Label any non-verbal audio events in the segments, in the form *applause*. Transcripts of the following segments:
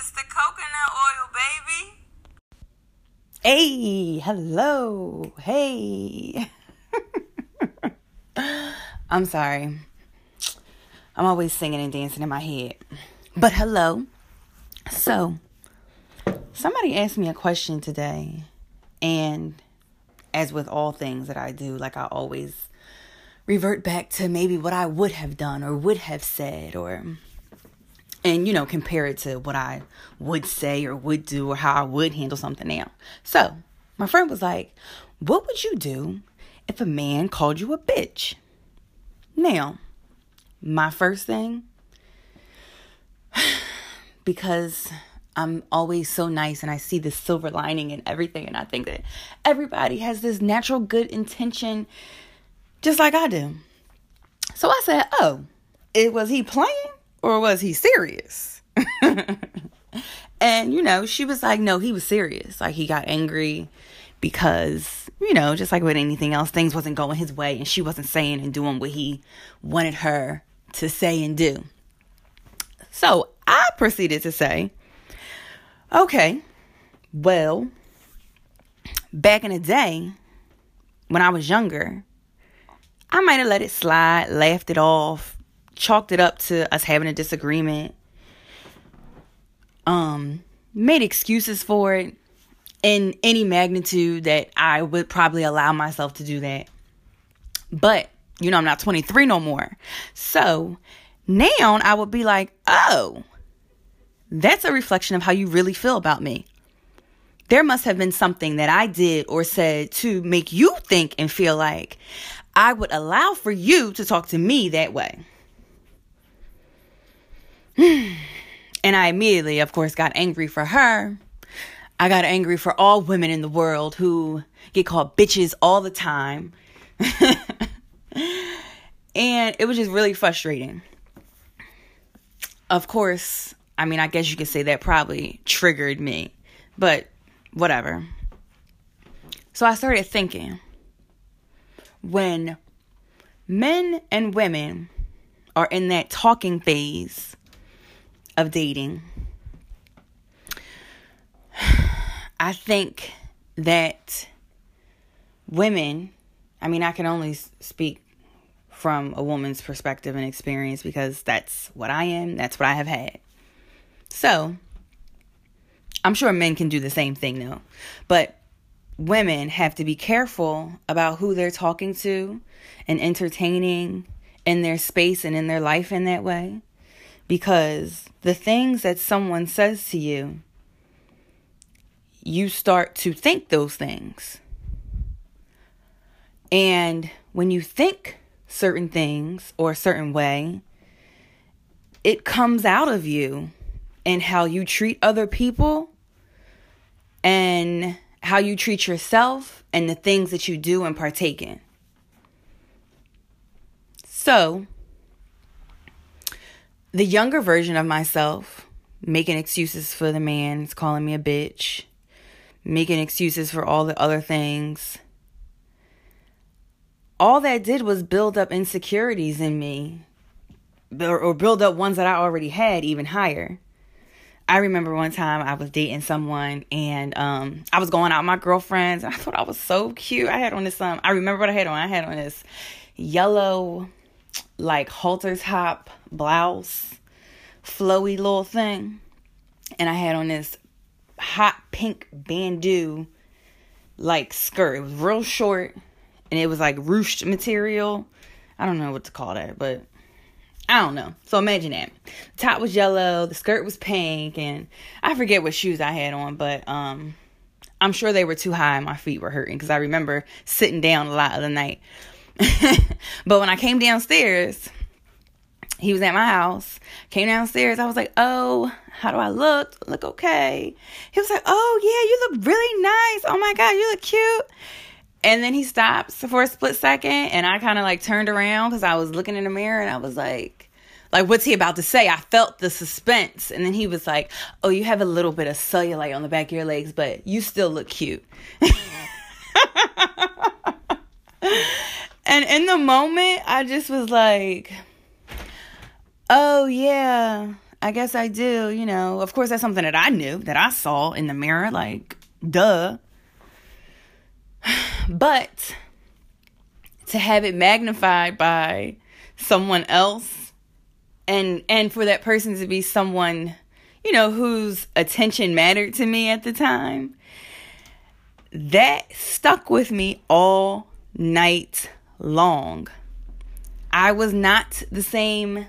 It's the coconut oil, baby. Hey, hello. Hey. *laughs* I'm sorry. I'm always singing and dancing in my head. But hello. So, somebody asked me a question today, and as with all things that I do, like I always revert back to maybe what I would have done or would have said or and you know compare it to what I would say or would do or how I would handle something now. So, my friend was like, "What would you do if a man called you a bitch?" Now, my first thing *sighs* because I'm always so nice and I see the silver lining in everything and I think that everybody has this natural good intention just like I do. So I said, "Oh, it was he playing or was he serious?" *laughs* and you know, she was like, "No, he was serious. Like he got angry because, you know, just like with anything else, things wasn't going his way and she wasn't saying and doing what he wanted her to say and do." So, I proceeded to say, "Okay, well, back in the day when I was younger, I might have let it slide, laughed it off, chalked it up to us having a disagreement, um, made excuses for it in any magnitude that I would probably allow myself to do that. But, you know, I'm not 23 no more. So now I would be like, oh, that's a reflection of how you really feel about me. There must have been something that I did or said to make you think and feel like I would allow for you to talk to me that way. *sighs* and I immediately, of course, got angry for her. I got angry for all women in the world who get called bitches all the time. *laughs* and it was just really frustrating. Of course, I mean, I guess you could say that probably triggered me, but whatever. So I started thinking when men and women are in that talking phase of dating, *sighs* I think that women, I mean, I can only speak from a woman's perspective and experience because that's what I am, that's what I have had. So, I'm sure men can do the same thing though. But women have to be careful about who they're talking to and entertaining in their space and in their life in that way. Because the things that someone says to you, you start to think those things. And when you think certain things or a certain way, it comes out of you and how you treat other people and how you treat yourself and the things that you do and partake in. So, the younger version of myself, making excuses for the man, is calling me a bitch, making excuses for all the other things. All that did was build up insecurities in me, or build up ones that I already had even higher. I remember one time I was dating someone and um, I was going out with my girlfriends and I thought I was so cute. I had on this um I remember what I had on. I had on this yellow like halter top blouse, flowy little thing. And I had on this hot pink bandeau like skirt. It was real short and it was like ruched material. I don't know what to call that, but I don't know. So imagine that. The top was yellow, the skirt was pink, and I forget what shoes I had on, but um I'm sure they were too high and my feet were hurting because I remember sitting down a lot of the night. *laughs* but when I came downstairs, he was at my house. Came downstairs. I was like, "Oh, how do I look? Look okay." He was like, "Oh yeah, you look really nice. Oh my god, you look cute." And then he stops for a split second, and I kind of like turned around because I was looking in the mirror, and I was like, like, what's he about to say? I felt the suspense. And then he was like, Oh, you have a little bit of cellulite on the back of your legs, but you still look cute. *laughs* *laughs* and in the moment, I just was like, Oh, yeah, I guess I do, you know. Of course, that's something that I knew, that I saw in the mirror, like, duh. *sighs* But to have it magnified by someone else and and for that person to be someone, you know, whose attention mattered to me at the time, that stuck with me all night long. I was not the same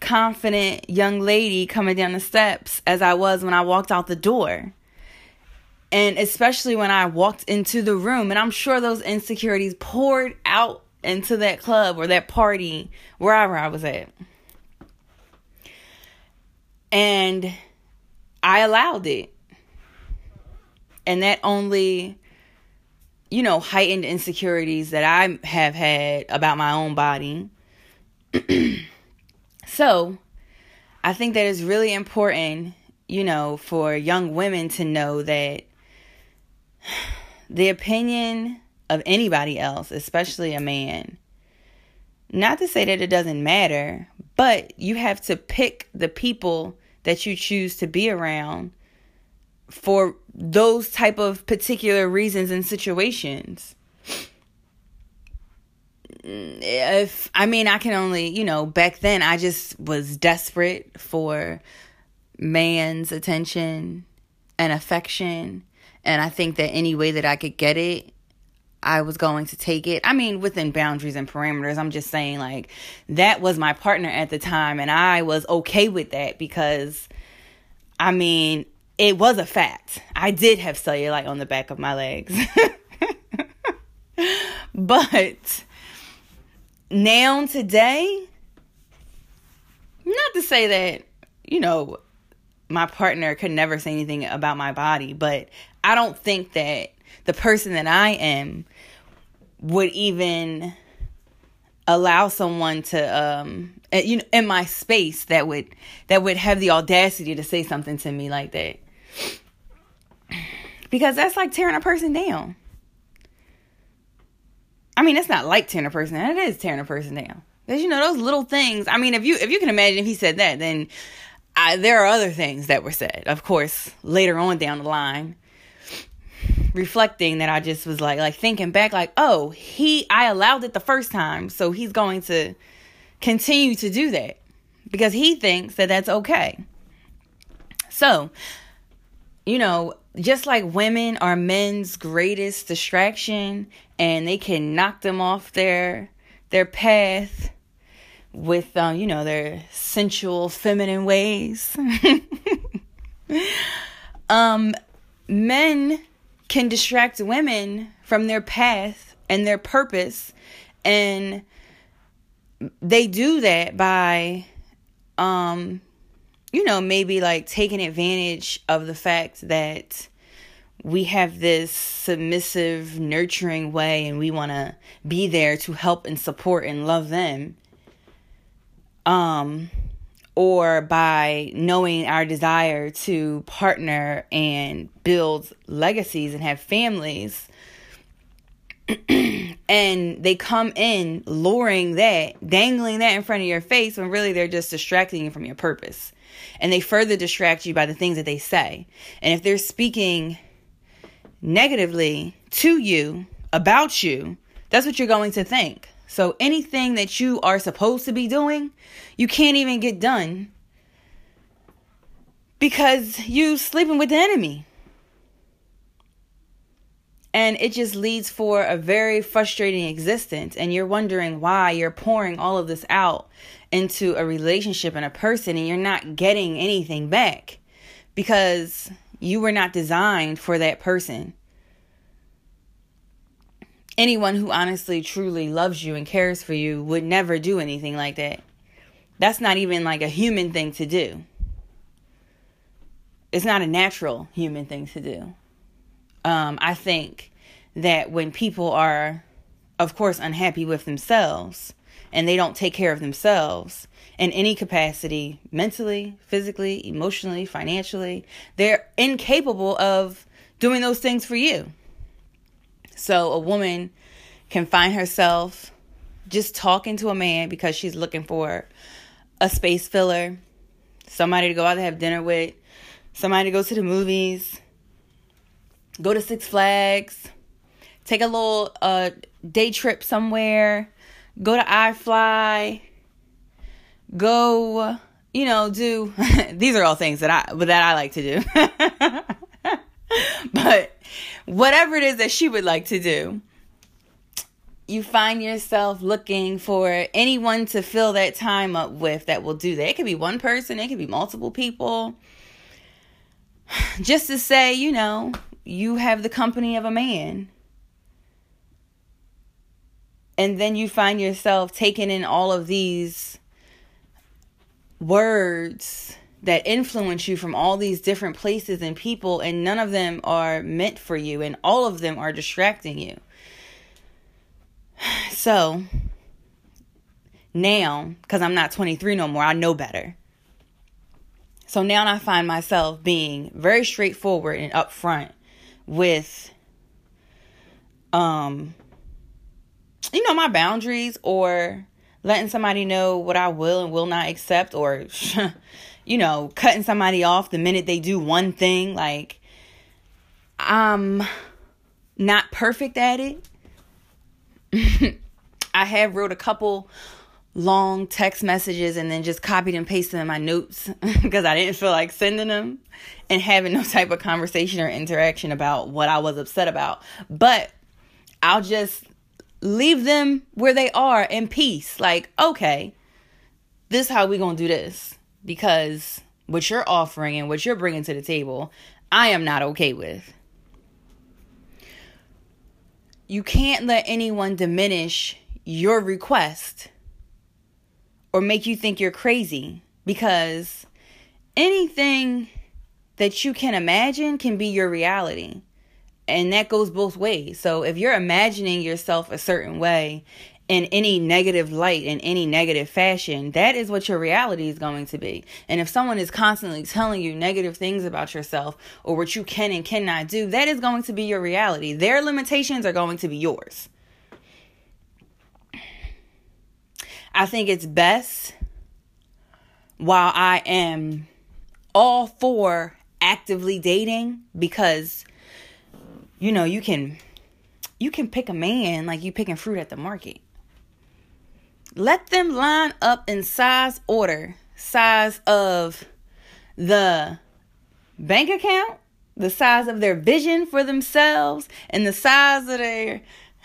confident young lady coming down the steps as I was when I walked out the door. And especially when I walked into the room, and I'm sure those insecurities poured out into that club or that party, wherever I was at. And I allowed it. And that only, you know, heightened insecurities that I have had about my own body. *clears throat* So, I think that it's really important, you know, for young women to know that *sighs* the opinion of anybody else, especially a man, not to say that it doesn't matter, but you have to pick the people that you choose to be around for those type of particular reasons and situations if I mean I can only, you know, back then I just was desperate for man's attention and affection and I think that any way that I could get it I was going to take it. I mean, within boundaries and parameters. I'm just saying, like, that was my partner at the time, and I was okay with that because, I mean, it was a fact. I did have cellulite on the back of my legs. *laughs* but now today, not to say that, you know, my partner could never say anything about my body, but I don't think that the person that I am would even allow someone to um eh, you know in my space that would that would have the audacity to say something to me like that because that's like tearing a person down I mean, it's not like tearing a person down. It is tearing a person down. Because you know those little things. I mean, if you if you can imagine if he said that, then I, there are other things that were said. Of course, later on down the line, reflecting that I just was like like thinking back, like oh he I allowed it the first time, so he's going to continue to do that because he thinks that that's okay. So, you know, just like women are men's greatest distraction and they can knock them off their their path with um, you know their sensual feminine ways. *laughs* Um men can distract women from their path and their purpose and they do that by um you know, maybe like taking advantage of the fact that we have this submissive, nurturing way and we want to be there to help and support and love them. Um, or by knowing our desire to partner and build legacies and have families. *clears throat* and they come in luring that, dangling that in front of your face when really they're just distracting you from your purpose and they further distract you by the things that they say. And if they're speaking negatively to you about you, that's what you're going to think. So anything that you are supposed to be doing, you can't even get done because you sleeping with the enemy. And it just leads for a very frustrating existence. And you're wondering why you're pouring all of this out into a relationship and a person and you're not getting anything back because you were not designed for that person. Anyone who honestly, truly loves you and cares for you would never do anything like that. That's not even like a human thing to do. It's not a natural human thing to do. Um, I think that when people are, of course, unhappy with themselves, and they don't take care of themselves in any capacity mentally, physically, emotionally, financially, they're incapable of doing those things for you. So a woman can find herself just talking to a man because she's looking for a space filler, somebody to go out to have dinner with, somebody to go to the movies, go to Six Flags, take a little uh, day trip somewhere, go to iFly, go, you know, do *laughs* these are all things that I that I like to do. *laughs* but whatever it is that she would like to do, you find yourself looking for anyone to fill that time up with that will do that. It could be one person, it could be multiple people. *sighs* Just to say, you know, you have the company of a man. And then you find yourself taking in all of these words that influence you from all these different places and people, and none of them are meant for you, and all of them are distracting you. *sighs* So now, because I'm not 23 no more, I know better. So now I find myself being very straightforward and upfront with um you know my boundaries or letting somebody know what I will and will not accept or *laughs* you know cutting somebody off the minute they do one thing. Like I'm not perfect at it. *laughs* I have wrote a couple long text messages and then just copied and pasted in my notes *laughs* because I didn't feel like sending them and having no type of conversation or interaction about what I was upset about. But I'll just leave them where they are in peace. Like, okay, this how we going to do this because what you're offering and what you're bringing to the table, I am not okay with. You can't let anyone diminish your request or make you think you're crazy because anything that you can imagine can be your reality. And that goes both ways. So if you're imagining yourself a certain way in any negative light, in any negative fashion, that is what your reality is going to be. And if someone is constantly telling you negative things about yourself or what you can and cannot do, that is going to be your reality. Their limitations are going to be yours. I think it's best while I am all for actively dating because you know, you can you can pick a man like you picking fruit at the market. Let them line up in size order, size of the bank account, the size of their vision for themselves, and the size of their *laughs*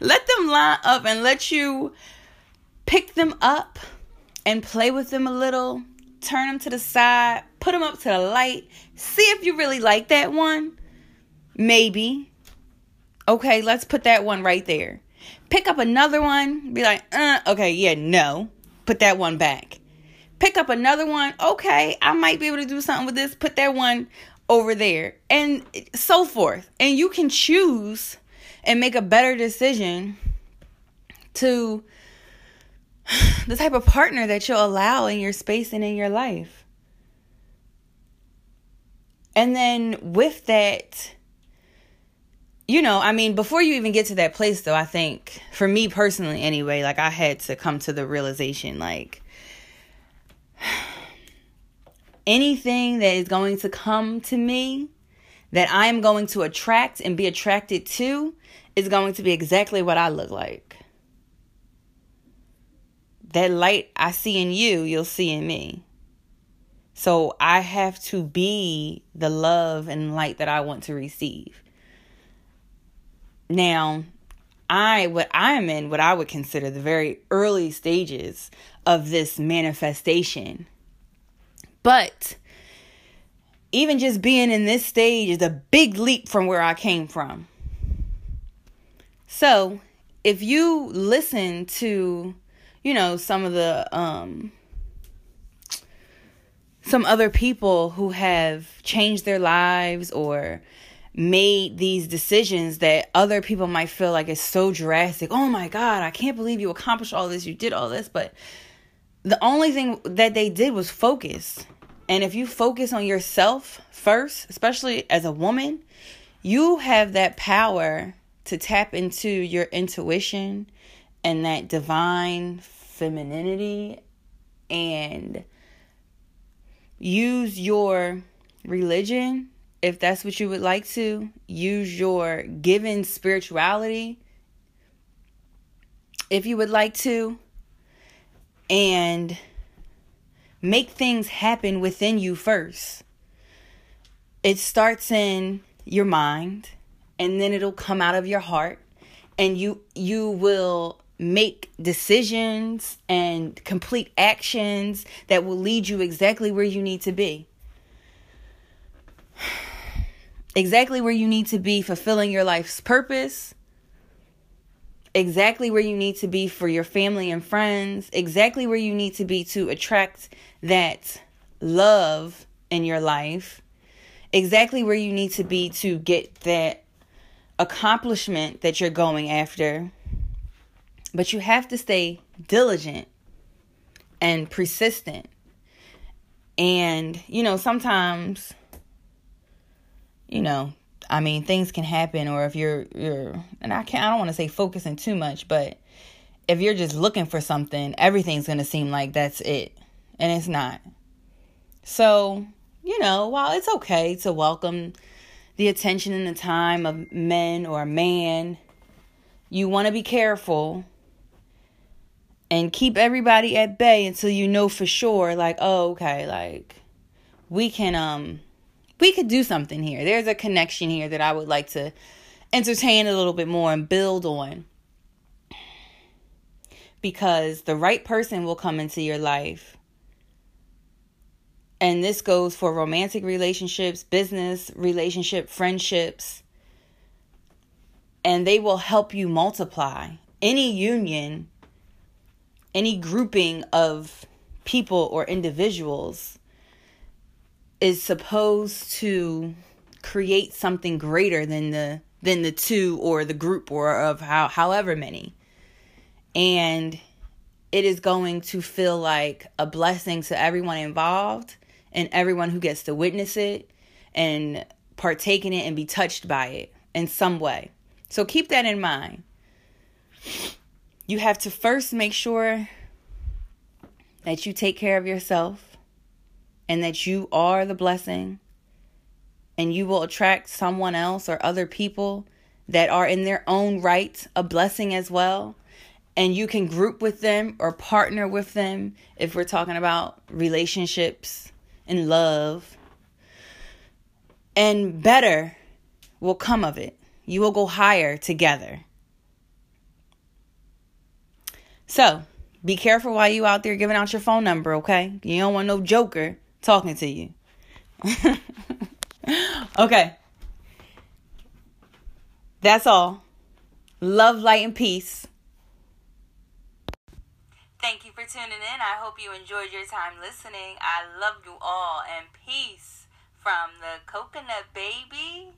let them line up and let you pick them up and play with them a little, turn them to the side, put them up to the light, see if you really like that one. Maybe. Okay, let's put that one right there. Pick up another one, be like, uh, okay, yeah, no. Put that one back. Pick up another one, okay, I might be able to do something with this, put that one over there, and so forth. And you can choose and make a better decision to *sighs* the type of partner that you'll allow in your space and in your life. And then with that, you know, I mean, before you even get to that place, though, I think for me personally, anyway, like I had to come to the realization like *sighs* anything that is going to come to me that I am going to attract and be attracted to is going to be exactly what I look like that light I see in you, you'll see in me. So I have to be the love and light that I want to receive. Now, I what I'm in what I would consider the very early stages of this manifestation. But even just being in this stage is a big leap from where I came from. So, if you listen to you know, some of the um some other people who have changed their lives or made these decisions that other people might feel like is so drastic. Oh my God, I can't believe you accomplished all this, you did all this. But the only thing that they did was focus. And if you focus on yourself first, especially as a woman, you have that power to tap into your intuition and that divine femininity and use your religion if that's what you would like to. Use your given spirituality if you would like to. And make things happen within you first. It starts in your mind and then it'll come out of your heart and you you will make decisions and complete actions that will lead you exactly where you need to be. *sighs* Exactly where you need to be fulfilling your life's purpose. Exactly where you need to be for your family and friends. Exactly where you need to be to attract that love in your life. Exactly where you need to be to get that accomplishment that you're going after. But you have to stay diligent and persistent. And, you know, sometimes, you know, I mean, things can happen, or if you're, you're, and I can't, I don't want to say focusing too much, but if you're just looking for something, everything's to seem like that's it. And it's not. So, you know, while it's okay to welcome the attention and the time of men or a man. You want to be careful and keep everybody at bay until you know for sure like oh okay like we can um we could do something here there's a connection here that i would like to entertain a little bit more and build on because the right person will come into your life and this goes for romantic relationships, business relationship, friendships. And they will help you multiply. Any union, any grouping of people or individuals is supposed to create something greater than the than the two or the group or of how however many. And it is going to feel like a blessing to everyone involved and everyone who gets to witness it and partake in it and be touched by it in some way. So keep that in mind. You have to first make sure that you take care of yourself and that you are the blessing and you will attract someone else or other people that are in their own right a blessing as well and you can group with them or partner with them if we're talking about relationships and love, and better will come of it. You will go higher together. So, be careful while you out there giving out your phone number, okay? You don't want no joker talking to you. *laughs* okay. That's all. Love, light, and peace. Thank you for tuning in. I hope you enjoyed your time listening. I love you all and peace from the coconut baby.